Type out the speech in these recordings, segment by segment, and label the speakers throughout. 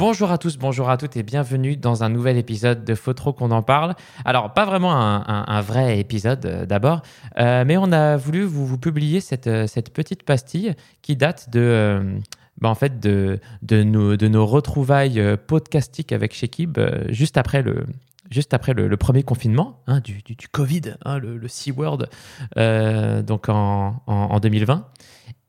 Speaker 1: Bonjour à tous, bonjour à toutes et bienvenue dans un nouvel épisode de Faut qu'on en parle. Alors, pas vraiment un, vrai épisode euh, d'abord, euh, mais on a voulu vous, publier cette, euh, cette petite pastille qui date de, bah, en fait de, nos, retrouvailles podcastiques avec Shekib juste après le, juste après le, premier confinement hein, du, Covid, hein, le, le C-word, donc en 2020.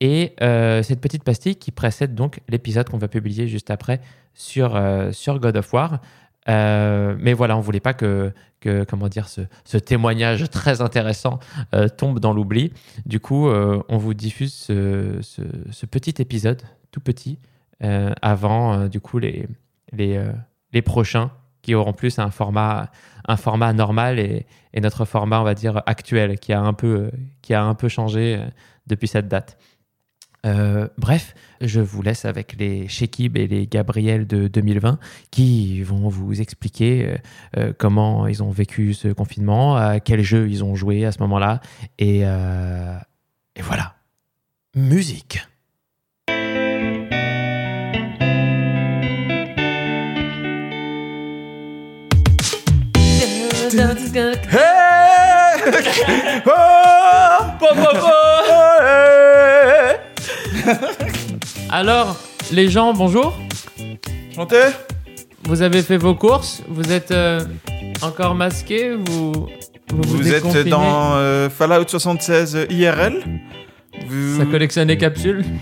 Speaker 1: Et euh, cette petite pastille qui précède donc l'épisode qu'on va publier juste après sur, euh, sur God of War. Euh, mais voilà, on voulait pas que, que comment dire, ce, témoignage très intéressant tombe dans l'oubli. Du coup, on vous diffuse ce, ce- ce petit épisode, tout petit, avant du coup les, les, les prochains qui auront plus un format, un format normal et, et notre format, on va dire, actuel, qui a un peu, qui a un peu changé depuis cette date. Euh, bref, je vous laisse avec les Shekib et les Gabriel de 2020 qui vont vous expliquer euh, euh, comment ils ont vécu ce confinement, à quel jeu ils ont joué à ce moment-là. Et, euh, et voilà. Musique.
Speaker 2: Hey Oh
Speaker 1: Alors, les gens, bonjour.
Speaker 2: Chantez.
Speaker 1: Vous avez fait vos courses Vous êtes euh, encore masqués Vous vous, vous
Speaker 2: Vous êtes dans euh, Fallout 76 IRL Vous-
Speaker 1: Ça collectionne les capsules.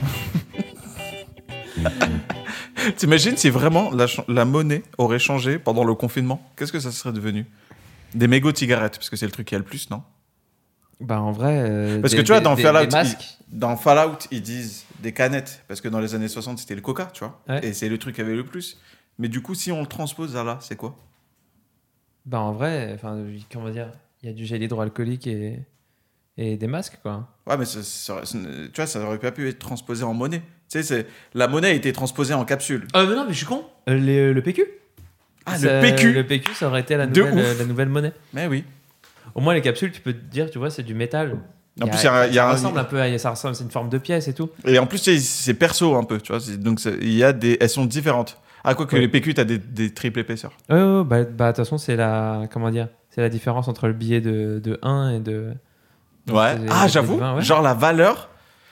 Speaker 2: T'imagines si vraiment la monnaie aurait changé pendant le confinement? Qu'est-ce que ça serait devenu? Des mégots de cigarettes, parce que c'est le truc qui a le plus, non?
Speaker 1: Bah en vrai. euh,
Speaker 2: Parce
Speaker 1: des-
Speaker 2: que tu vois, dans
Speaker 1: des-
Speaker 2: Fallout,
Speaker 1: des masques.
Speaker 2: Dans Fallout, ils disent des canettes, parce que dans les années 60, c'était le coca, tu vois
Speaker 1: Ouais.
Speaker 2: Et c'est le truc qui avait le plus. Mais du coup, si on le transpose à là, c'est quoi?
Speaker 1: Bah en vrai, enfin, comment dire, il y a du gel hydroalcoolique et, et des masques quoi.
Speaker 2: Ouais, mais ça, ça- ça- tu vois, ça aurait pas pu être transposé en monnaie. Tu sais, c'est- la monnaie a été transposée en capsule.
Speaker 1: Euh, mais non, mais je suis con. le PQ.
Speaker 2: Ah,
Speaker 1: Ça-
Speaker 2: le PQ
Speaker 1: Le PQ, ça aurait été la nouvelle, euh, la nouvelle monnaie.
Speaker 2: Mais oui.
Speaker 1: Au moins les capsules, tu peux te dire, tu vois, c'est du métal.
Speaker 2: En plus, il y a un- il y a
Speaker 1: ça
Speaker 2: un-
Speaker 1: ressemble un peu, à, ça ressemble, c'est une forme de pièce et tout.
Speaker 2: Et en plus, c'est perso un peu, tu vois. Donc, il y a des, elles sont différentes. Ah, quoi que
Speaker 1: Ouais.
Speaker 2: les PQ, t'as des, des triples épaisseurs.
Speaker 1: Ouais, ouais, ouais, bah, bah, de toute façon, c'est la, comment dire, c'est la différence entre le billet de, de 1 et de.
Speaker 2: Ouais. Ah, j'avoue, genre la valeur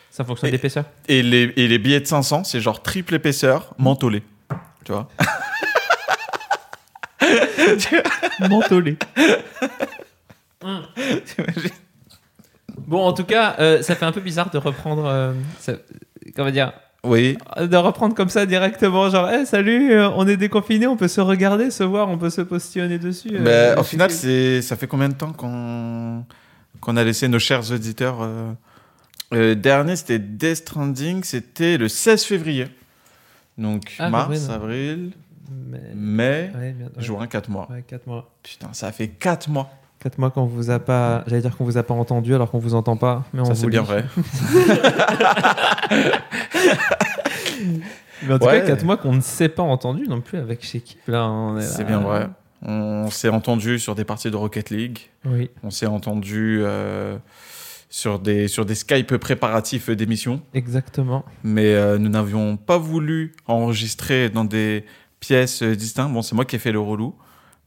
Speaker 1: Ça fonctionne
Speaker 2: Et-
Speaker 1: d'épaisseur.
Speaker 2: et les, et les billets de 500, c'est genre triple épaisseur, mentholé. Tu vois
Speaker 1: Mentolé.
Speaker 2: T'imagines
Speaker 1: Bon, en tout cas, euh, ça fait un peu bizarre de reprendre. euh, ça- comment dire
Speaker 2: Oui.
Speaker 1: De reprendre comme ça directement, genre, Eh, salut, euh, on est déconfiné, on peut se regarder, se voir, on peut se postillonner dessus.
Speaker 2: Mais au
Speaker 1: c'est-
Speaker 2: final,
Speaker 1: c'est-
Speaker 2: ça fait combien de temps qu'on, qu'on a laissé nos chers auditeurs Le dernier, c'était Death Stranding, c'était le 16 février. Donc,
Speaker 1: Ah,
Speaker 2: mars,
Speaker 1: oui, non.
Speaker 2: avril, mai,
Speaker 1: Ouais, bien, ouais.
Speaker 2: juin, 4 mois.
Speaker 1: Ouais, 4 mois.
Speaker 2: Putain, ça fait 4 mois.
Speaker 1: 4 mois qu'on vous a pas. J'allais dire qu'on vous a pas entendu alors qu'on vous entend pas. Mais on
Speaker 2: ça, c'est bien vrai.
Speaker 1: Mais en tout
Speaker 2: Ouais.
Speaker 1: cas, 4 mois qu'on ne s'est pas entendu non plus avec Shekip. Là, on est là.
Speaker 2: C'est bien vrai. On s'est entendu sur des parties de Rocket League.
Speaker 1: Oui,
Speaker 2: On s'est entendu euh, sur, des, sur des Skype préparatifs d'émissions.
Speaker 1: exactement.
Speaker 2: Mais euh, nous n'avions pas voulu enregistrer dans des pièces euh, distinctes. Bon, c'est moi qui ai fait le relou.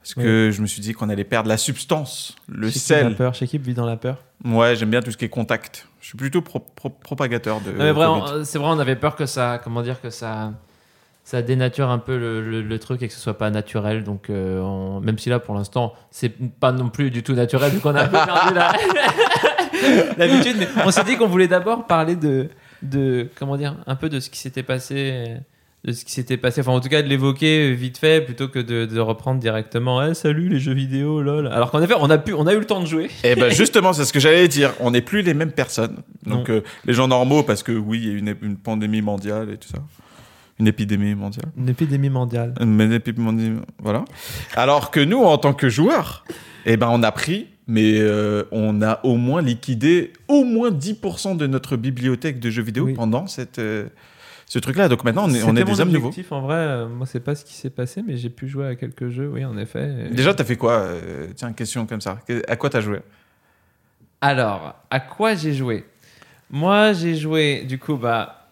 Speaker 2: Parce que je me suis dit qu'on allait perdre la substance, le sel.
Speaker 1: peur? Shekip vit dans la peur?
Speaker 2: Ouais, j'aime bien tout ce qui est contact. Je suis plutôt pro- pro- propagateur de.
Speaker 1: Non, mais vraiment, euh, c'est vrai, on avait peur que ça, comment dire, que ça, ça dénature un peu le, le- le truc et que ce soit pas naturel. Donc, euh, on- même si là, pour l'instant, c'est pas non plus du tout naturel, vu qu'on a un peu perdu la- l'habitude. Mais on s'est dit qu'on voulait d'abord parler de, de, comment dire, un peu de ce qui s'était passé. De ce qui s'était passé, enfin en tout cas de l'évoquer vite fait plutôt que de, de reprendre directement. Eh, salut les jeux vidéo, lol. Alors qu'en effet, on a pu, on a eu le temps de jouer.
Speaker 2: Eh ben justement, c'est ce que j'allais dire. On n'est plus les mêmes personnes. Donc euh, les gens normaux, parce que oui, il y a une, une pandémie mondiale et tout ça. Une épidémie mondiale.
Speaker 1: Une épidémie mondiale.
Speaker 2: Une épidémie, voilà. Alors que nous, en tant que joueurs, eh ben on a pris, mais euh, on a au moins liquidé au moins 10% de notre bibliothèque de jeux vidéo
Speaker 1: Oui.
Speaker 2: pendant cette, euh, ce truc-là. Donc maintenant, on est, on est des hommes nouveaux.
Speaker 1: En vrai, euh, moi, c'est pas ce qui s'est passé, mais j'ai pu jouer à quelques jeux, oui, en effet. Et-
Speaker 2: Déjà, t'as fait quoi euh, Tiens, question comme ça. À quoi t'as joué?
Speaker 1: Alors, à quoi j'ai joué? Moi, j'ai joué, du coup, bah,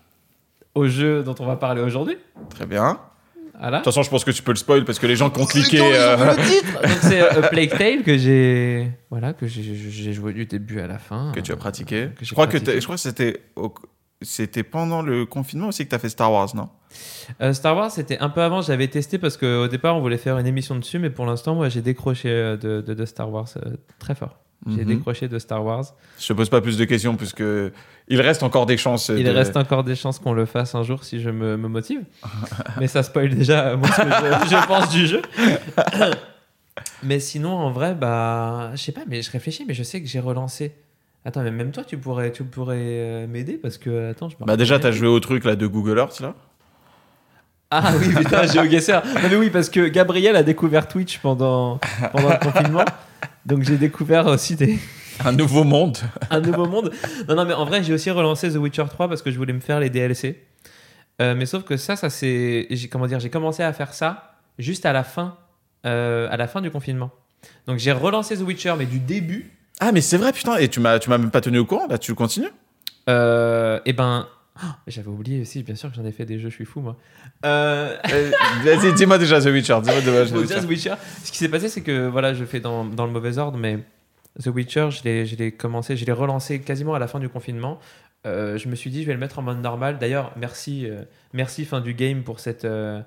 Speaker 1: au jeu dont on va parler aujourd'hui.
Speaker 2: Très bien.
Speaker 1: Voilà.
Speaker 2: De toute façon, je pense que tu peux le spoil parce que les gens qui ont cliqué. Euh,
Speaker 1: c'est euh, Plague Tale que j'ai voilà que j'ai- j'ai joué du début à la fin.
Speaker 2: que tu as pratiqué.
Speaker 1: Que
Speaker 2: je crois que
Speaker 1: pratiqué.
Speaker 2: je crois que c'était au- c'était pendant le confinement aussi que tu as fait Star Wars, non?
Speaker 1: Euh, Star Wars, c'était un peu avant, j'avais testé parce qu'au départ, on voulait faire une émission dessus, mais pour l'instant, moi, j'ai décroché euh, de, de- de Star Wars euh, très fort. J'ai
Speaker 2: Mhm.
Speaker 1: décroché de Star Wars.
Speaker 2: Je te pose pas plus de questions puisque il reste encore des chances.
Speaker 1: Il
Speaker 2: de-
Speaker 1: reste encore des chances qu'on le fasse un jour si je me, me motive. mais ça spoil déjà moi, ce que je, je pense du jeu. mais sinon, en vrai, bah, je sais pas, mais je réfléchis, mais je sais que j'ai relancé. Attends, mais même toi, tu pourrais, tu pourrais euh, m'aider parce que, attends, je
Speaker 2: Bah déjà, t'as joué au truc là de Google Earth là
Speaker 1: Ah oui, putain, GeoGuessr. Non, mais oui, parce que Gabriel a découvert Twitch pendant, pendant le confinement. Donc j'ai découvert aussi des,
Speaker 2: Un nouveau monde.
Speaker 1: un nouveau monde. Non, non, mais en vrai, j'ai aussi relancé The Witcher 3 parce que je voulais me faire les DLC. Euh, mais sauf que ça, ça c'est. Comment dire J'ai commencé à faire ça juste à la fin, euh, à la fin du confinement. Donc j'ai relancé The Witcher, mais du début.
Speaker 2: Ah mais c'est vrai putain et tu m'as tu m'as même pas tenu au courant là tu continues
Speaker 1: Euh, et ben. Oh, J'avais oublié aussi, bien sûr que j'en ai fait des jeux, je suis fou moi. Euh,
Speaker 2: Euh, Vas-y dis-moi déjà The Witcher dis-moi déjà The Witcher.
Speaker 1: The Witcher. Ce qui s'est passé, c'est que voilà, je fais dans, dans le mauvais ordre, mais The Witcher, je l'ai, je l'ai commencé, je l'ai relancé quasiment à la fin du confinement. Euh, je me suis dit, je vais le mettre en mode normal. D'ailleurs, merci, euh, merci fin du game pour cette, euh,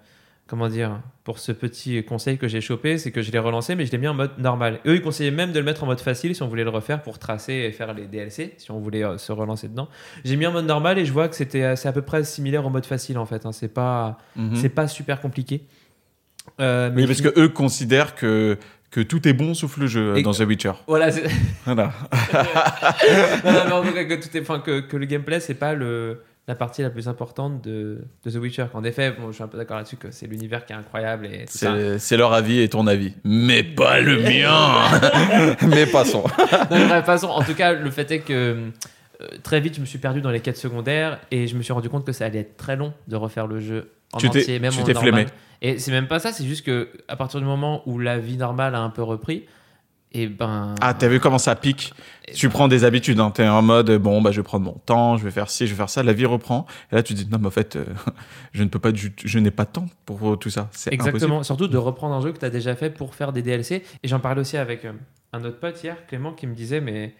Speaker 1: comment dire, pour ce petit conseil que j'ai chopé, c'est que je l'ai relancé, mais je l'ai mis en mode normal. Eux, ils conseillaient même de le mettre en mode facile si on voulait le refaire pour tracer et faire les DLC, si on voulait euh, se relancer dedans. J'ai mis en mode normal et je vois que c'était, euh, c'est à peu près similaire au mode facile en fait. hein. C'est pas,
Speaker 2: Mhm.
Speaker 1: c'est pas super compliqué. Euh, mais
Speaker 2: Oui parce que eux considèrent que que tout est bon sauf le jeu
Speaker 1: Et-
Speaker 2: dans The Witcher.
Speaker 1: Voilà,
Speaker 2: Voilà.
Speaker 1: non, non, mais en tout cas, que, tout est, enfin, que, que le gameplay, c'est pas le, la partie la plus importante de, de The Witcher. En effet, bon, je suis un peu d'accord là-dessus que c'est l'univers qui est incroyable et tout ça.
Speaker 2: C'est c'est leur avis et ton avis. Mais pas le mien. mais passons.
Speaker 1: Non, façon, en tout cas, le fait est que euh, très vite, je me suis perdu dans les quêtes secondaires et je me suis rendu compte que ça allait être très long de refaire le jeu en
Speaker 2: Tu t'es-
Speaker 1: entier, même
Speaker 2: tu
Speaker 1: en
Speaker 2: t'es
Speaker 1: normal. Et c'est même pas ça, c'est juste que à partir du moment où la vie normale a un peu repris, et ben.
Speaker 2: Ah t'as vu comment ça pique Tu prends des habitudes. Hein. T'es en mode bon bah je vais prendre mon temps, je vais faire ci, je vais faire ça. La vie reprend. Et là tu te dis non mais en fait euh, je ne peux pas du- je n'ai pas de temps pour tout ça. C'est
Speaker 1: Exactement, surtout de reprendre un jeu que tu as déjà fait pour faire des DLC. Et j'en parlais aussi avec euh, un autre pote hier, Clément, qui me disait, mais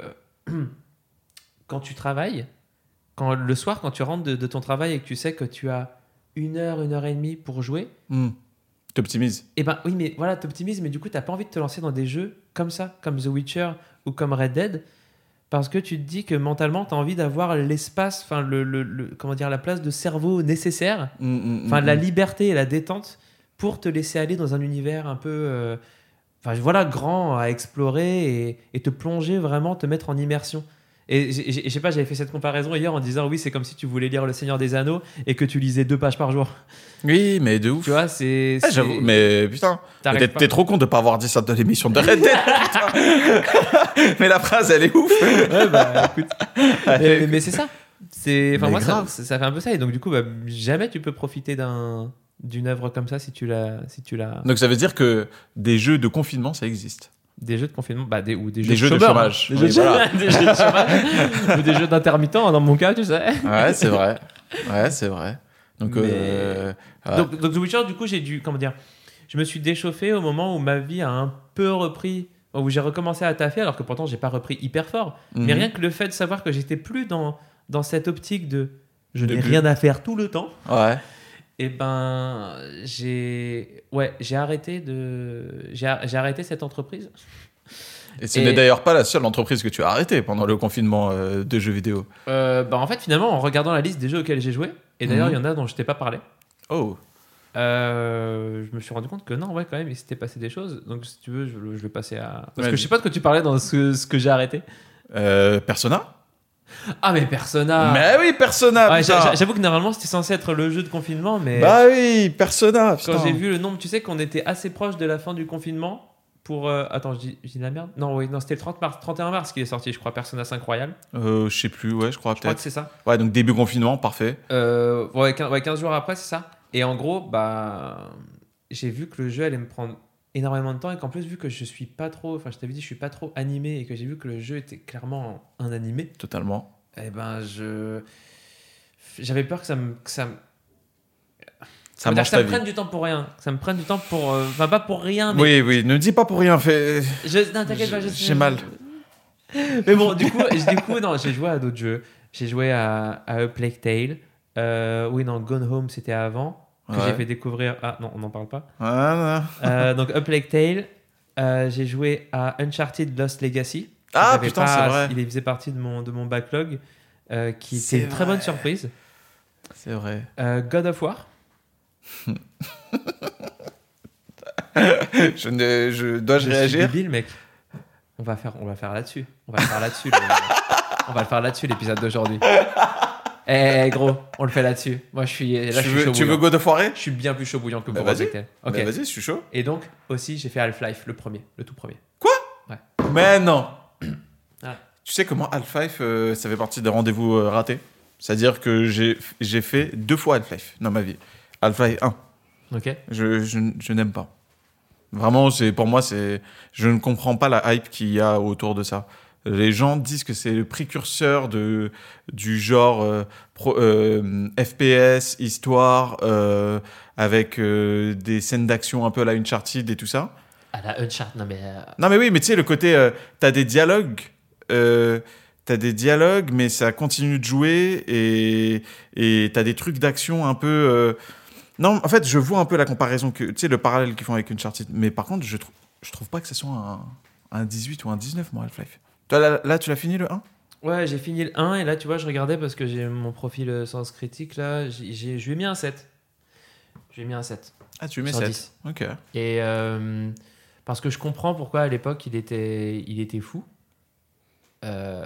Speaker 1: euh, quand tu travailles, quand, le soir, quand tu rentres de, de ton travail et que tu sais que tu as une heure, une heure et demie pour jouer,
Speaker 2: Hmm. T'optimises.
Speaker 1: et ben oui, mais voilà, t'optimises, mais du coup, t'as pas envie de te lancer dans des jeux comme ça, comme The Witcher ou comme Red Dead, parce que tu te dis que mentalement, tu as envie d'avoir l'espace, enfin, le, le- le- comment dire, la place de cerveau nécessaire
Speaker 2: Hmm, hmm,
Speaker 1: enfin
Speaker 2: hmm,
Speaker 1: la liberté et la détente pour te laisser aller dans un univers un peu euh, enfin voilà grand à explorer et, et te plonger vraiment te mettre en immersion et je sais pas j'avais fait cette comparaison hier en disant oui c'est comme si tu voulais lire le Seigneur des Anneaux et que tu lisais deux pages par jour
Speaker 2: Oui mais de ouf.
Speaker 1: tu vois c'est
Speaker 2: Ah, j'avoue, mais putain, t'es trop con de pas avoir dit ça dans l'émission de Red Dead. mais la phrase, elle est ouf.
Speaker 1: Ouais, bah, écoute. mais, mais- mais c'est ça c'est enfin moi ça, fait un peu ça et donc du coup bah, jamais tu peux profiter d'un d'une œuvre comme ça si tu la si tu la
Speaker 2: Donc ça veut dire que des jeux de confinement, ça existe.
Speaker 1: Des jeux de confinement, bah, des, ou des jeux,
Speaker 2: Des jeux de chômage.
Speaker 1: Des,
Speaker 2: Oui,
Speaker 1: jeux de
Speaker 2: voilà.
Speaker 1: chômage, des jeux de chômage. ou des jeux d'intermittent, hein, dans mon cas, tu sais.
Speaker 2: Ouais, c'est vrai. Ouais, c'est vrai. Donc,
Speaker 1: Mais-
Speaker 2: euh, ouais.
Speaker 1: Donc, donc The Witcher, du coup, j'ai dû, comment dire, je me suis déchauffé au moment où ma vie a un peu repris, où j'ai recommencé à taffer, alors que pourtant, j'ai pas repris hyper fort. Mais
Speaker 2: Mhm.
Speaker 1: rien que le fait de savoir que j'étais plus dans, dans cette optique de je n'ai rien à faire tout le temps,
Speaker 2: Ouais.
Speaker 1: Et ben, j'ai, ouais, j'ai arrêté de, j'ai ar- j'ai arrêté cette entreprise.
Speaker 2: Et ce
Speaker 1: Et-
Speaker 2: n'est d'ailleurs pas la seule entreprise que tu as arrêtée pendant le confinement euh, de jeux vidéo.
Speaker 1: Euh, bah, en fait, finalement, en regardant la liste des jeux auxquels j'ai joué, et d'ailleurs,
Speaker 2: Mhm.
Speaker 1: il y en a dont je t'ai pas parlé.
Speaker 2: Oh.
Speaker 1: Euh, je me suis rendu compte que non, ouais, quand même, il s'était passé des choses. Donc, si tu veux, je, je vais passer à. Parce
Speaker 2: Ouais,
Speaker 1: que je sais pas de quoi tu parlais dans ce, ce que j'ai arrêté.
Speaker 2: Persona?
Speaker 1: Ah, mais Persona
Speaker 2: Mais oui, Persona
Speaker 1: Ouais, J'avoue que normalement, c'était censé être le jeu de confinement, mais
Speaker 2: Bah oui, Persona
Speaker 1: quand j'ai vu le nombre, tu sais qu'on était assez proche de la fin du confinement pour. euh, Attends, je dis, je dis de la merde? Non, oui, non, c'était le 30 mars, 31 mars qu'il est sorti, je crois, Persona 5 Royal.
Speaker 2: Euh, je sais plus, ouais, je crois
Speaker 1: Je crois que
Speaker 2: peut-être.
Speaker 1: c'est ça.
Speaker 2: Ouais, donc début confinement, parfait.
Speaker 1: Euh, ouais, 15, ouais, 15 jours après, c'est ça. Et en gros, bah, j'ai vu que le jeu allait me prendre énormément de temps et qu'en plus, vu que je suis pas trop, enfin, je t'avais dit, je suis pas trop animé et que j'ai vu que le jeu était clairement un animé,
Speaker 2: Totalement.
Speaker 1: eh ben, je. J'avais peur que ça me. Que ça me...
Speaker 2: Ça
Speaker 1: ça me prenne du temps pour rien. Ça me prenne du temps pour. euh, Enfin, pas pour rien, mais.
Speaker 2: Oui, oui, ne dis pas pour rien. Fais...
Speaker 1: Je... Non, t'inquiète pas, je sais.
Speaker 2: J'ai mal.
Speaker 1: Mais bon, du coup, du coup non, j'ai joué à d'autres jeux. J'ai joué à, à A Plague Tale. Euh, oui, non, Gone Home, c'était avant. Que
Speaker 2: Ouais.
Speaker 1: j'ai fait découvrir. Ah non, on n'en parle pas.
Speaker 2: Voilà.
Speaker 1: Euh, donc, A Plague Tale. Euh, j'ai joué à Uncharted Lost Legacy.
Speaker 2: Ah, putain, c'est vrai.
Speaker 1: Il faisait partie de mon, de mon backlog. euh, qui
Speaker 2: C'est
Speaker 1: était une très bonne surprise.
Speaker 2: C'est vrai.
Speaker 1: Euh, God of War.
Speaker 2: je ne, je dois-je
Speaker 1: Je suis
Speaker 2: réagir?
Speaker 1: débile, mec. On va faire, on va faire là-dessus. On va le faire là-dessus. on va le faire là-dessus l'épisode d'aujourd'hui. Eh gros, on le fait là-dessus. Moi je suis là, je
Speaker 2: Tu
Speaker 1: suis
Speaker 2: veux,
Speaker 1: chaud
Speaker 2: tu veux of War
Speaker 1: Je suis bien plus chaud bouillant que
Speaker 2: Bah, vas-y.
Speaker 1: Cocktail. Ok.
Speaker 2: Bah, Vas-y, je suis chaud.
Speaker 1: Et donc aussi j'ai fait Half-Life le premier, le tout premier.
Speaker 2: Mais non
Speaker 1: Ah.
Speaker 2: Tu sais comment Half-Life, euh, ça fait partie des rendez-vous euh, ratés C'est-à-dire que j'ai j'ai fait deux fois Half-Life dans ma vie. Half-Life 1,
Speaker 1: Ok.
Speaker 2: je, je, je n'aime pas. Vraiment, c'est pour moi, c'est je ne comprends pas la hype qu'il y a autour de ça. Les gens disent que c'est le précurseur de, du genre euh, pro- euh, FPS, histoire, euh, avec des scènes d'action un peu à la Uncharted et tout ça.
Speaker 1: À la Uncharted, non mais
Speaker 2: Non, mais oui, mais tu sais, le côté. t'as des dialogues. T'as des dialogues, mais ça continue de jouer. Et et t'as des trucs d'action un peu. Non, en fait, je vois un peu la comparaison, que tu sais, le parallèle qu'ils font avec Uncharted. Mais par contre, je, trou- je trouve pas que ce soit un, un 18 ou un 19, moi, Half-Life. Toi, là, là, tu l'as fini le 1
Speaker 1: ouais j'ai fini le 1 et là tu vois je regardais parce que j'ai mon profil euh, sens critique là, j'ai, je lui ai mis un 7. Je lui ai mis un 7.
Speaker 2: Ah, tu mets
Speaker 1: Sur
Speaker 2: 7.
Speaker 1: 10.
Speaker 2: Ok.
Speaker 1: Et euh, parce que je comprends pourquoi à l'époque il était, il était fou. Euh,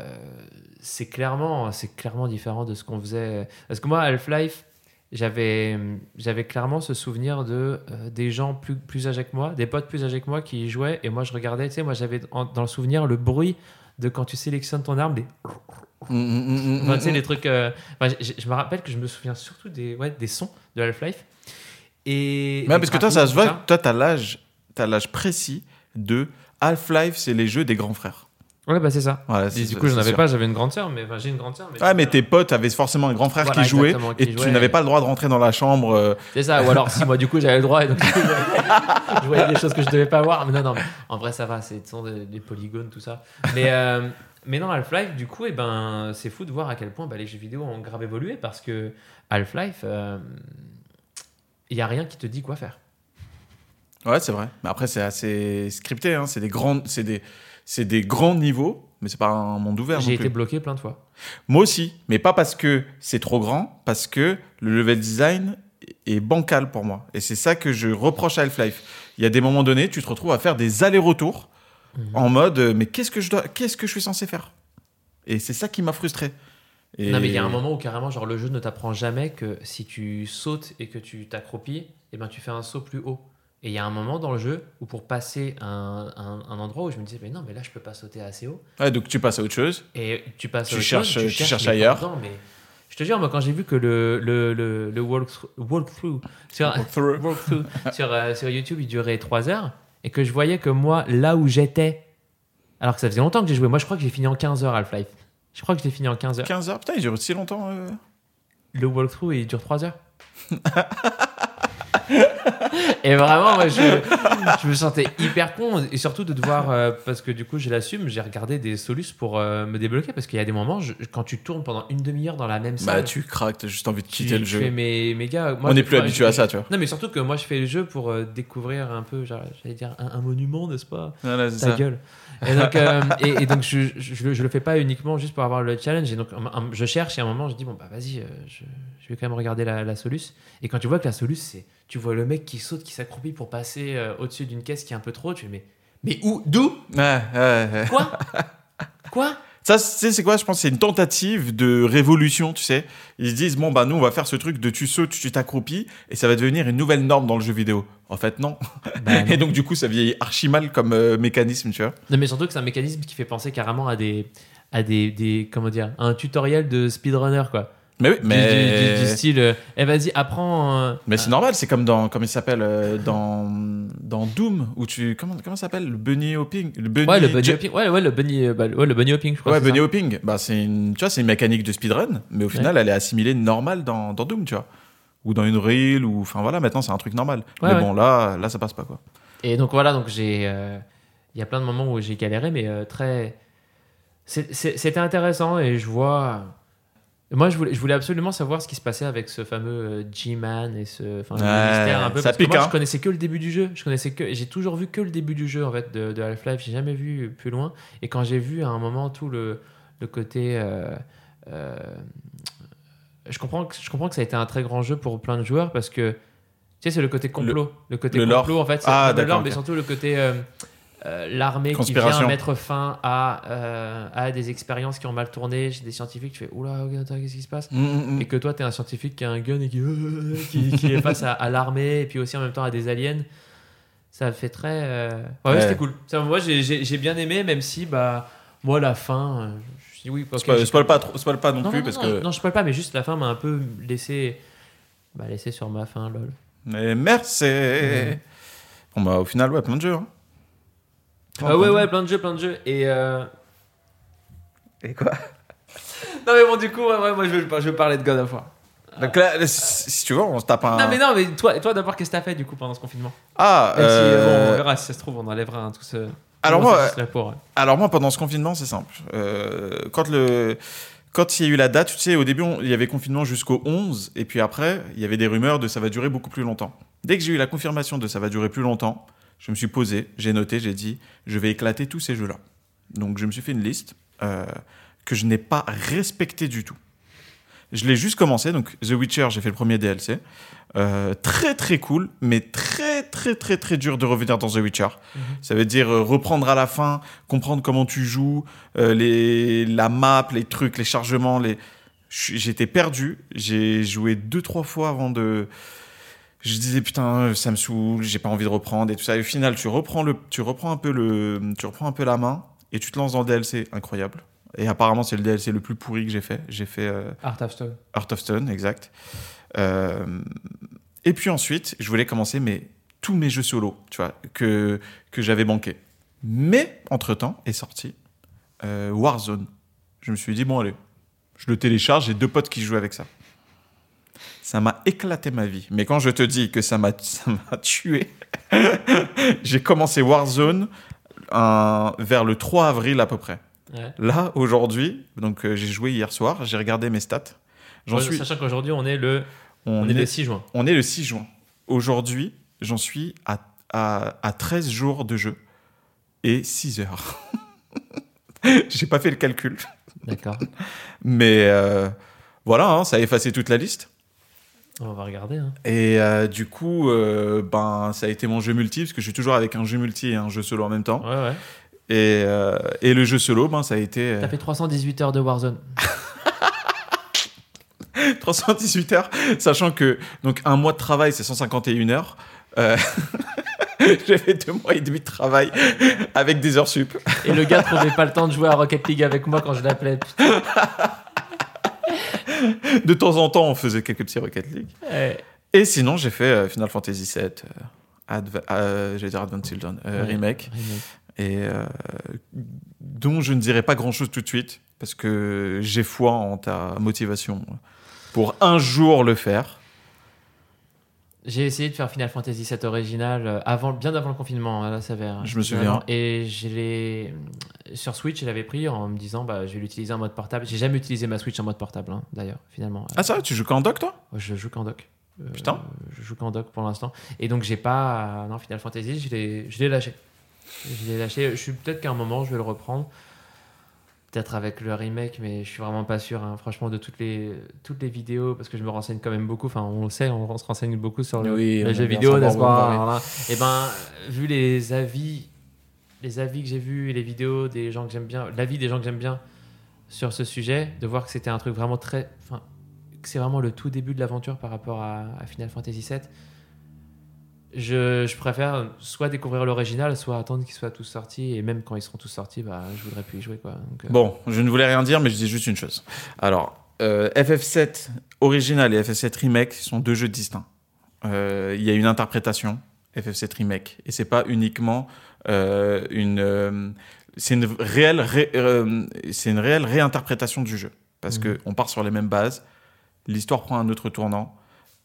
Speaker 1: c'est clairement, c'est clairement différent de ce qu'on faisait. Parce que moi, Half-Life, j'avais, j'avais clairement ce souvenir de euh, des gens plus, plus âgés que moi, des potes plus âgés que moi qui y jouaient. Et moi, je regardais, tu sais, moi, j'avais dans le souvenir le bruit de quand tu sélectionnes ton arme, des,
Speaker 2: Mm,
Speaker 1: enfin, tu sais, les trucs. euh, enfin, je, me rappelle que je me souviens surtout des, ouais, des sons de Half-Life. Et
Speaker 2: Mais parce que toi, ça se voit, toi, t'as l'âge, t'as l'âge précis de Half-Life, c'est les jeux des grands frères.
Speaker 1: Ouais, bah c'est ça.
Speaker 2: Voilà,
Speaker 1: Et
Speaker 2: c'est-
Speaker 1: du coup, j'en avais
Speaker 2: sûr.
Speaker 1: pas, j'avais une grande sœur, mais enfin, j'ai une grande sœur. Mais
Speaker 2: Ouais, mais tes potes avaient forcément un grand frère
Speaker 1: Voilà,
Speaker 2: qui jouait
Speaker 1: qui
Speaker 2: et tu n'avais pas le droit de rentrer dans la chambre. euh,
Speaker 1: C'est ça, ou alors si moi du coup j'avais le droit et donc je voyais des choses que je devais pas voir. Mais non, non, mais en vrai ça va, c'est des, des polygones, tout ça. Mais, euh, mais non, Half-Life, du coup, eh ben, c'est fou de voir à quel point bah, les jeux vidéo ont grave évolué parce que Half-Life, il y a rien qui te dit quoi faire.
Speaker 2: Ouais, c'est vrai. Mais après, c'est assez scripté. Hein. C'est des grands, c'est des, c'est des grands niveaux, mais c'est pas un monde ouvert.
Speaker 1: J'ai été
Speaker 2: plus.
Speaker 1: bloqué plein de fois.
Speaker 2: Moi aussi, mais pas parce que c'est trop grand, parce que le level design est bancal pour moi. Et c'est ça que je reproche à Half-Life. Il y a des moments donnés, tu te retrouves à faire des allers-retours en mode, euh, mais qu'est-ce que je dois, qu'est-ce que je suis censé faire? Et c'est ça qui m'a frustré. Et-
Speaker 1: Non, mais il y a un moment où carrément, genre, le jeu ne t'apprend jamais que si tu sautes et que tu t'accroupis, eh ben, tu fais un saut plus haut. Et il y a un moment dans le jeu où pour passer un, un, un endroit où je me disais, mais non, mais là, je peux pas sauter assez haut.
Speaker 2: Ouais, donc tu passes à autre chose.
Speaker 1: Et tu passes
Speaker 2: Tu
Speaker 1: à autre
Speaker 2: cherches-
Speaker 1: chose,
Speaker 2: tu cherches
Speaker 1: mais
Speaker 2: ailleurs.
Speaker 1: pendant, mais je te jure, moi, quand j'ai vu que le, le, le, le walkthrough walkthrough sur, sur, euh, sur YouTube, il durait 3 heures, et que je voyais que moi, là où j'étais, alors que ça faisait longtemps que j'ai joué, moi, je crois que j'ai fini en 15 heures Half-Life. Je crois que j'ai fini en 15 heures.
Speaker 2: 15 heures. Putain, il dure aussi longtemps. euh.
Speaker 1: Le walkthrough, il dure 3 heures. et vraiment, moi, je, je me sentais hyper con. Et surtout de devoir, euh, parce que du coup, je l'assume, j'ai regardé des solus pour euh, me débloquer. Parce qu'il y a des moments, je- quand tu tournes pendant une demi-heure dans la même salle,
Speaker 2: Bah, tu craques, t'as juste envie de
Speaker 1: tu,
Speaker 2: quitter le
Speaker 1: tu
Speaker 2: jeu.
Speaker 1: fais, mais, mais gars, moi,
Speaker 2: On n'est plus habitué à ça, tu vois.
Speaker 1: Non, mais surtout que moi, je fais le jeu pour euh, découvrir un peu, j'allais dire, un, un monument, n'est-ce pas? Ta
Speaker 2: ça.
Speaker 1: gueule. Et donc, euh, et, et donc je, je, je le- je le fais pas uniquement juste pour avoir le challenge. Et donc, un- un- je cherche et à un moment, je dis, bon, bah vas-y, euh, je, je vais quand même regarder la, la Solus. Et quand tu vois que la Solus, c'est. Tu vois le mec qui saute, qui s'accroupit pour passer euh, au-dessus d'une caisse qui est un peu trop haute. Tu fais, mais, mais où? D'où?
Speaker 2: Ouais, ouais, ouais.
Speaker 1: Quoi? Quoi?
Speaker 2: Ça, c'est quoi? Je pense c'est une tentative de révolution, tu sais. Ils se disent, bon, bah, nous, on va faire ce truc de tu sautes, tu t'accroupis, et ça va devenir une nouvelle norme dans le jeu vidéo. En fait, non.
Speaker 1: Bah, non.
Speaker 2: Et donc, du coup, ça vieillit archi mal comme euh, mécanisme, tu vois.
Speaker 1: Non, mais surtout que c'est un mécanisme qui fait penser carrément à des. À des, des comment dire un tutoriel de speedrunner quoi
Speaker 2: Mais oui, mais.
Speaker 1: du, du- du style euh, eh vas-y apprends euh,
Speaker 2: Mais c'est normal, c'est comme dans, comment il s'appelle, euh, dans, dans Doom, où tu, comment, comment ça s'appelle, le bunny hopping, le bunny,
Speaker 1: ouais le bunny hopping ouais ouais le bunny euh, bah, ouais, le bunny hopping je crois
Speaker 2: Ouais,
Speaker 1: c'est
Speaker 2: bunny
Speaker 1: ça.
Speaker 2: hopping, bah, c'est une, tu vois, c'est une mécanique de speedrun, mais au final, elle est assimilée normale dans, dans Doom, tu vois. ou dans une reel ou enfin voilà maintenant c'est un truc normal.
Speaker 1: Ouais,
Speaker 2: mais
Speaker 1: ouais.
Speaker 2: bon là là ça passe pas quoi.
Speaker 1: Et donc voilà, donc j'ai, euh, il y a plein de moments où j'ai galéré, mais euh, très, c'est- c'est- c'était intéressant et je vois. Moi, je voulais, je voulais absolument savoir ce qui se passait avec ce fameux euh, G-Man et ce, enfin,
Speaker 2: Ouais,
Speaker 1: mystère un peu.
Speaker 2: ça
Speaker 1: parce que
Speaker 2: pique,
Speaker 1: moi,
Speaker 2: hein.
Speaker 1: je connaissais que le début du jeu. Je connaissais que, j'ai toujours vu que le début du jeu en fait de, de Half-Life. J'ai jamais vu plus loin. Et quand j'ai vu à un moment tout le, le côté, euh, euh, je comprends, que, je comprends que ça a été un très grand jeu pour plein de joueurs parce que tu sais, c'est le côté complot, le, côté
Speaker 2: le lore.
Speaker 1: complot en fait.
Speaker 2: Ah,
Speaker 1: le lore, mais surtout le côté euh, euh, l'armée qui vient mettre fin à, euh, à des expériences qui ont mal tourné chez des scientifiques. Tu fais oula, qu'est-ce qui se passe
Speaker 2: Mm,
Speaker 1: Et que toi, tu es un scientifique qui a un gun et qui, qui, qui est face à, à l'armée et puis aussi en même temps à des aliens. Ça fait très. euh, Ouais,
Speaker 2: Ouais.
Speaker 1: c'était cool. Ça, moi, j'ai- j'ai bien aimé, même si, bah, moi, la fin. euh, Je dis oui, ok,
Speaker 2: Spoil, pas trop, spoil pas non,
Speaker 1: non,
Speaker 2: plus
Speaker 1: non,
Speaker 2: parce
Speaker 1: non,
Speaker 2: que.
Speaker 1: non, je spoil pas, mais juste la fin m'a un peu laissé. Bah, laissé sur ma fin, lol.
Speaker 2: Mais merci.
Speaker 1: Mhm.
Speaker 2: Bon bah au final ouais plein de jeux. Hein.
Speaker 1: Ah ouais, ouais, plein de jeux, plein de jeux. Et. euh,
Speaker 2: Et quoi?
Speaker 1: Non, mais bon, du coup, ouais, ouais, moi, je veux, je veux parler de God of War.
Speaker 2: Donc là, si tu veux, on se tape un.
Speaker 1: Non, mais non, mais toi, toi d'abord, qu'est-ce que t'as fait du coup pendant ce confinement?
Speaker 2: Ah,
Speaker 1: Même si,
Speaker 2: euh,
Speaker 1: bon, on verra si ça se trouve, on enlèvera un tout ce.
Speaker 2: Alors
Speaker 1: tout
Speaker 2: moi, alors moi, pendant ce confinement, c'est simple. Euh, quand le, quand il y a eu la date, tu sais, au début, on- il y avait confinement jusqu'au 11, et puis après, il y avait des rumeurs de ça va durer beaucoup plus longtemps. Dès que j'ai eu la confirmation de ça va durer plus longtemps, je me suis posé, j'ai noté, j'ai dit, je vais éclater tous ces jeux-là. Donc, je me suis fait une liste euh, que je n'ai pas respectée du tout. Je l'ai juste commencé, donc The Witcher, j'ai fait le premier DLC. Euh, très très cool, mais très très très très dur de revenir dans The Witcher.
Speaker 1: Mhm.
Speaker 2: Ça veut dire euh, reprendre à la fin, comprendre comment tu joues, les, la map, les trucs, les chargements. Les... J'étais perdu. J'ai joué deux trois fois avant de. Je disais putain, ça me saoule, j'ai pas envie de reprendre et tout ça. Et au final, tu reprends le, tu reprends un peu le, tu reprends un peu la main et tu te lances dans le DLC, incroyable. Et apparemment, c'est le DLC le plus pourri que j'ai fait. J'ai fait euh,
Speaker 1: Art of Stone.
Speaker 2: Heart of Stone, exact. Euh, et puis ensuite, je voulais commencer mes, tous mes jeux solo, tu vois, que, que j'avais banqué. Mais, entre-temps, est sorti euh, Warzone. Je me suis dit, bon, allez, je le télécharge, j'ai deux potes qui jouent avec ça. Ça m'a éclaté ma vie. Mais quand je te dis que ça m'a tué, j'ai commencé Warzone un- vers le 3 avril à peu près.
Speaker 1: Ouais.
Speaker 2: Là, aujourd'hui, donc euh, j'ai joué hier soir, j'ai regardé mes stats. J'en
Speaker 1: Ouais,
Speaker 2: suis,
Speaker 1: Sachant qu'aujourd'hui, on est le,
Speaker 2: on,
Speaker 1: on est
Speaker 2: est,
Speaker 1: le 6 juin.
Speaker 2: on est le 6 juin. Aujourd'hui, j'en suis à, à, à 13 jours de jeu et 6 heures. j'ai pas fait le calcul.
Speaker 1: D'accord.
Speaker 2: Mais euh, voilà, hein, ça a effacé toute la liste.
Speaker 1: On va regarder. Hein.
Speaker 2: Et euh, du coup, euh, ben, ça a été mon jeu multi, parce que je suis toujours avec un jeu multi et un jeu solo en même temps.
Speaker 1: Ouais, ouais.
Speaker 2: Et, euh, et le jeu solo, ben, ça a été
Speaker 1: T'as fait 318 heures de Warzone.
Speaker 2: 318 heures, sachant que donc un mois de travail, c'est 151 heures. J'ai fait deux mois et demi de travail avec des heures sup.
Speaker 1: Et le gars trouvait pas le temps de jouer à Rocket League avec moi quand je l'appelais.
Speaker 2: De temps en temps, on faisait quelques petits Rocket League.
Speaker 1: Ouais.
Speaker 2: Et sinon, j'ai fait euh, Final Fantasy VII, euh, Adva- euh, j'allais dire Advanced Children,
Speaker 1: Ouais.
Speaker 2: remake,
Speaker 1: Remake.
Speaker 2: et dont je ne dirai pas grand-chose tout de suite parce que j'ai foi en ta motivation pour un jour le faire.
Speaker 1: J'ai essayé de faire Final Fantasy VII original euh, avant, bien avant le confinement, à la sévère.
Speaker 2: Je me souviens.
Speaker 1: Et je l'ai sur Switch, je l'avais pris en me disant, bah, je vais l'utiliser en mode portable. J'ai jamais utilisé ma Switch en mode portable, hein, d'ailleurs, finalement.
Speaker 2: Ah ça, tu joues qu'en dock toi?
Speaker 1: Je joue qu'en dock. Euh,
Speaker 2: Putain.
Speaker 1: Je joue qu'en dock pour l'instant. Et donc, j'ai pas. euh, Non, Final Fantasy, je l'ai je l'ai lâché. Je l'ai lâché. Je suis peut-être qu'à un moment, je vais le reprendre. Peut-être avec le remake, mais je suis vraiment pas sûr, hein, franchement, de toutes les, toutes les vidéos, parce que je me renseigne quand même beaucoup. Enfin, on le sait, on, on se renseigne beaucoup sur le,
Speaker 2: Oui, on
Speaker 1: les jeux vidéo, n'est-ce pas? Et ben, vu les avis, les avis que j'ai vus et les vidéos des gens que j'aime bien, l'avis des gens que j'aime bien sur ce sujet, de voir que c'était un truc vraiment très, enfin, que c'est vraiment le tout début de l'aventure par rapport à, à Final Fantasy VII. Je, je préfère soit découvrir l'original, soit attendre qu'ils soient tous sortis. Et même quand ils seront tous sortis, bah, je voudrais plus y jouer. Quoi. Donc, euh,
Speaker 2: Bon, je ne voulais rien dire, mais je dis juste une chose. Alors, euh, FF7 original et FF7 remake sont deux jeux distincts. Euh, Il y a une interprétation FF7 remake et c'est pas uniquement une, c'est une réelle, ré- c'est une réelle réinterprétation du jeu parce
Speaker 1: Mhm.
Speaker 2: que on part sur les mêmes bases, l'histoire prend un autre tournant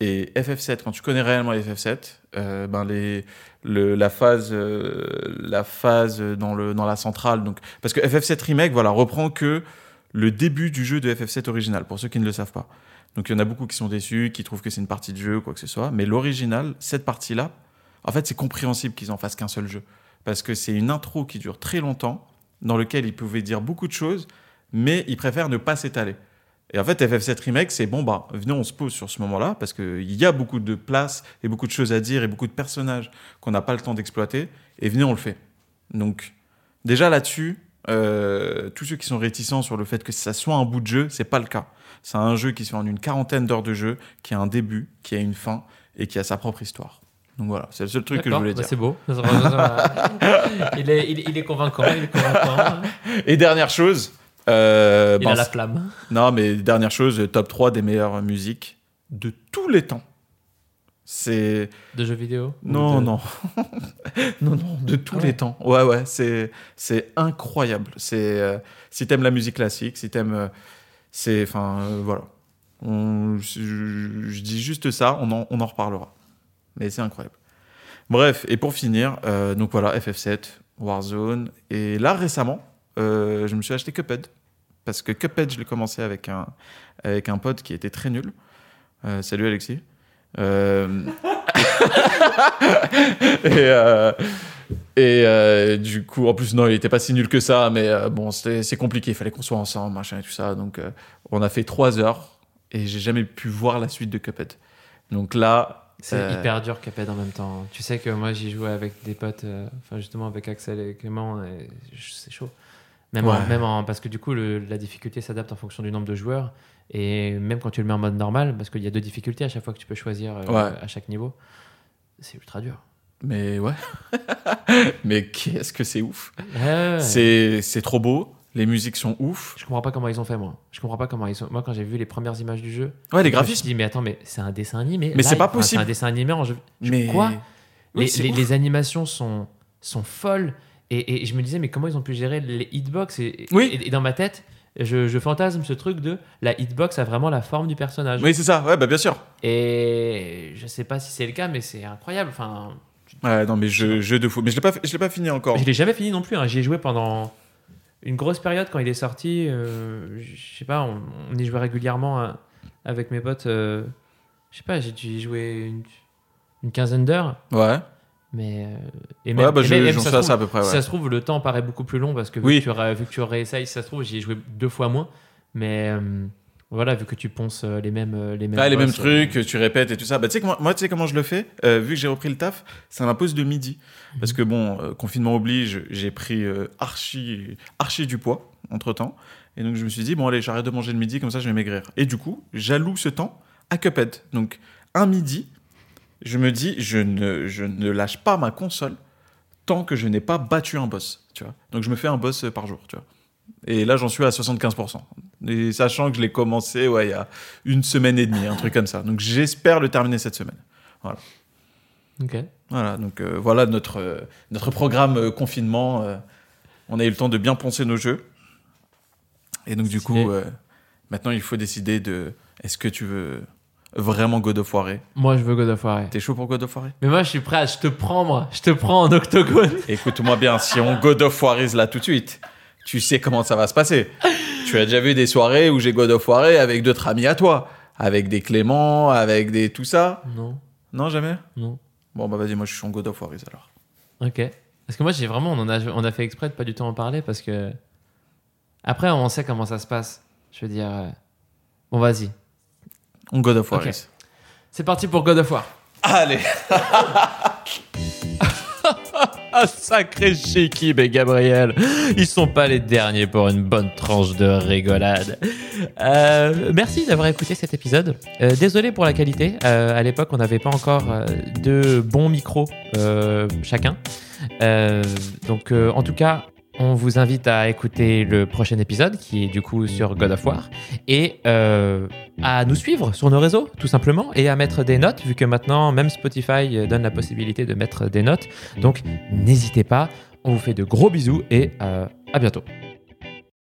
Speaker 2: Et FF7, quand tu connais réellement FF7, euh, ben les, le, la phase, euh, la phase dans, le, dans la centrale. Donc, parce que FF7 Remake voilà, reprend que le début du jeu de FF7 original, pour ceux qui ne le savent pas. Donc il y en a beaucoup qui sont déçus, qui trouvent que c'est une partie de jeu, quoi que ce soit. Mais l'original, cette partie-là, en fait, c'est compréhensible qu'ils en fassent qu'un seul jeu. Parce que c'est une intro qui dure très longtemps, dans lequel ils pouvaient dire beaucoup de choses, mais ils préfèrent ne pas s'étaler. Et en fait, FF7 Remake, c'est bon, bah, venez, on se pose sur ce moment-là, parce qu'il y a beaucoup de place et beaucoup de choses à dire et beaucoup de personnages qu'on n'a pas le temps d'exploiter, et venez, on le fait. Donc, déjà là-dessus, euh, tous ceux qui sont réticents sur le fait que ça soit un bout de jeu, c'est pas le cas. C'est un jeu qui se fait en une quarantaine d'heures de jeu, qui a un début, qui a une fin et qui a sa propre histoire. Donc voilà, c'est le seul truc que je voulais
Speaker 1: bah
Speaker 2: dire.
Speaker 1: c'est beau. il, est, il, est- il est convaincant. Il est convaincant.
Speaker 2: Et dernière chose, euh,
Speaker 1: Il
Speaker 2: bon,
Speaker 1: a la flamme.
Speaker 2: non mais dernière chose, top 3 des meilleures musiques de tous les temps. C'est
Speaker 1: De jeux vidéo
Speaker 2: non
Speaker 1: de-
Speaker 2: non non non de tous
Speaker 1: Ah ouais.
Speaker 2: les temps. Ouais ouais, c'est c'est incroyable. C'est euh, si t'aimes la musique classique, si t'aimes euh, c'est enfin euh, voilà. On- je, je dis juste ça, on en, on en reparlera. Mais c'est incroyable. Bref, et pour finir, donc voilà, FF7, Warzone. Et là, récemment, euh, je me suis acheté Cuphead. Parce que Cuphead, je l'ai commencé avec un, avec un pote qui était très nul. Euh, salut Alexis. Euh, et et du coup, en plus, non, il était pas si nul que ça, mais bon, c'est compliqué. Il fallait qu'on soit ensemble, machin et tout ça. Donc, on a fait trois heures et j'ai jamais pu voir la suite de Cuphead. Donc là,
Speaker 1: C'est
Speaker 2: euh,
Speaker 1: hyper dur Cuphead en même temps. Tu sais que moi j'y jouais avec des potes, euh, enfin justement avec Axel et Clément, et c'est chaud. Même, en-
Speaker 2: Ouais.
Speaker 1: même en- parce que du coup le- la difficulté s'adapte en fonction du nombre de joueurs et même quand tu le mets en mode normal, parce qu'il y a deux difficultés à chaque fois que tu peux choisir euh,
Speaker 2: Ouais.
Speaker 1: à chaque niveau, c'est ultra dur.
Speaker 2: mais ouais. mais qu'est-ce que c'est ouf.
Speaker 1: Ouais.
Speaker 2: C'est trop beau. Les musiques sont ouf.
Speaker 1: Je comprends pas comment ils ont fait moi. Je comprends pas comment ils sont. Moi quand j'ai vu les premières images du jeu,
Speaker 2: Ouais, les
Speaker 1: je me suis
Speaker 2: graphismes.
Speaker 1: dit mais attends mais c'est un dessin animé.
Speaker 2: Mais c'est pas
Speaker 1: enfin,
Speaker 2: possible.
Speaker 1: C'est un dessin animé en jeu.
Speaker 2: Mais
Speaker 1: Quoi
Speaker 2: Oui,
Speaker 1: les, les animations sont, sont folles. Et, et je me disais, mais comment ils ont pu gérer les hitbox et,
Speaker 2: Oui.
Speaker 1: et, et dans ma tête, je, je fantasme ce truc de la hitbox a vraiment la forme du personnage.
Speaker 2: Oui, c'est ça. Ouais, bah bien sûr.
Speaker 1: Et je sais pas si c'est le cas, mais c'est incroyable. Enfin,
Speaker 2: Ouais, non, mais jeu, jeu de fou. Mais je l'ai pas, je l'ai pas fini encore.
Speaker 1: je l'ai jamais fini non plus. hein. J'y ai joué pendant une grosse période quand il est sorti. euh, je sais pas, on, on y jouait régulièrement euh, avec mes potes. euh, je sais pas, j'ai dû y jouer une, une quinzaine d'heures.
Speaker 2: Ouais.
Speaker 1: Mais. euh, et
Speaker 2: Ouais, bah
Speaker 1: et
Speaker 2: je-
Speaker 1: même- ça trouve-
Speaker 2: ça à peu près.
Speaker 1: Si
Speaker 2: Ouais.
Speaker 1: ça se trouve, le temps paraît beaucoup plus long parce que vu,
Speaker 2: Oui.
Speaker 1: que, tu aurais, vu que tu réessayes, si ça se trouve, j'y ai joué deux fois moins. Mais euh, voilà, vu que tu ponces euh, les mêmes, les mêmes,
Speaker 2: Ah, les mêmes
Speaker 1: euh,
Speaker 2: trucs, tu répètes et tout ça. Bah, tu sais, moi, tu sais comment je le fais Euh, Vu que j'ai repris le taf, ma pause de midi. Parce que, bon, confinement oblige, j'ai pris archi, archi du poids entre temps. Et donc, je me suis dit, bon, allez, j'arrête de manger le midi, comme ça, je vais maigrir. Et du coup, j'alloue ce temps à Cuphead. Donc, un midi, je me dis, je ne, je ne lâche pas ma console tant que je n'ai pas battu un boss. Tu vois donc, je me fais un boss euh, par jour. Tu vois et là, j'en suis à 75%. Et sachant que je l'ai commencé, ouais, il y a une semaine et demie, un truc comme ça. Donc j'espère le terminer cette semaine.
Speaker 1: Ok.
Speaker 2: Voilà, donc euh, voilà notre, euh, notre programme euh, confinement. on a eu le temps de bien poncer nos jeux. Et donc du coup, maintenant il faut décider de est-ce que tu veux vraiment God of War
Speaker 1: Moi, je veux God of War.
Speaker 2: T'es chaud pour God of War?
Speaker 1: Mais moi, je suis prêt à je te prends, moi. Je te prends en octogone.
Speaker 2: Écoute-moi bien, si on God of là tout de suite, tu sais comment ça va se passer. Tu as déjà vu des soirées où j'ai God of War avec d'autres amis à toi, avec des Clément, avec des tout ça?
Speaker 1: Non,
Speaker 2: Non, jamais?
Speaker 1: Non.
Speaker 2: Bon, bah vas-y, moi je suis en God of alors.
Speaker 1: Ok. Parce que moi, j'ai vraiment, on, en a, on a fait exprès de pas du tout en parler parce que. Après, on sait comment ça se passe. Je veux dire. euh, Bon, vas-y.
Speaker 2: On God of
Speaker 1: Ok.
Speaker 2: Warise.
Speaker 1: C'est parti pour God of War.
Speaker 2: Allez
Speaker 1: Ah, sacré Shekib et Gabriel. Ils sont pas les derniers pour une bonne tranche de rigolade. Euh, merci d'avoir écouté cet épisode. Euh, désolé pour la qualité. Euh, à l'époque, on n'avait pas encore de bons micros euh, chacun. Euh, donc, euh, en tout cas, on vous invite à écouter le prochain épisode qui est du coup sur God of War et euh, à nous suivre sur nos réseaux tout simplement et à mettre des notes vu que maintenant même Spotify euh, donne la possibilité de mettre des notes. Donc n'hésitez pas, on vous fait de gros bisous et euh, à bientôt.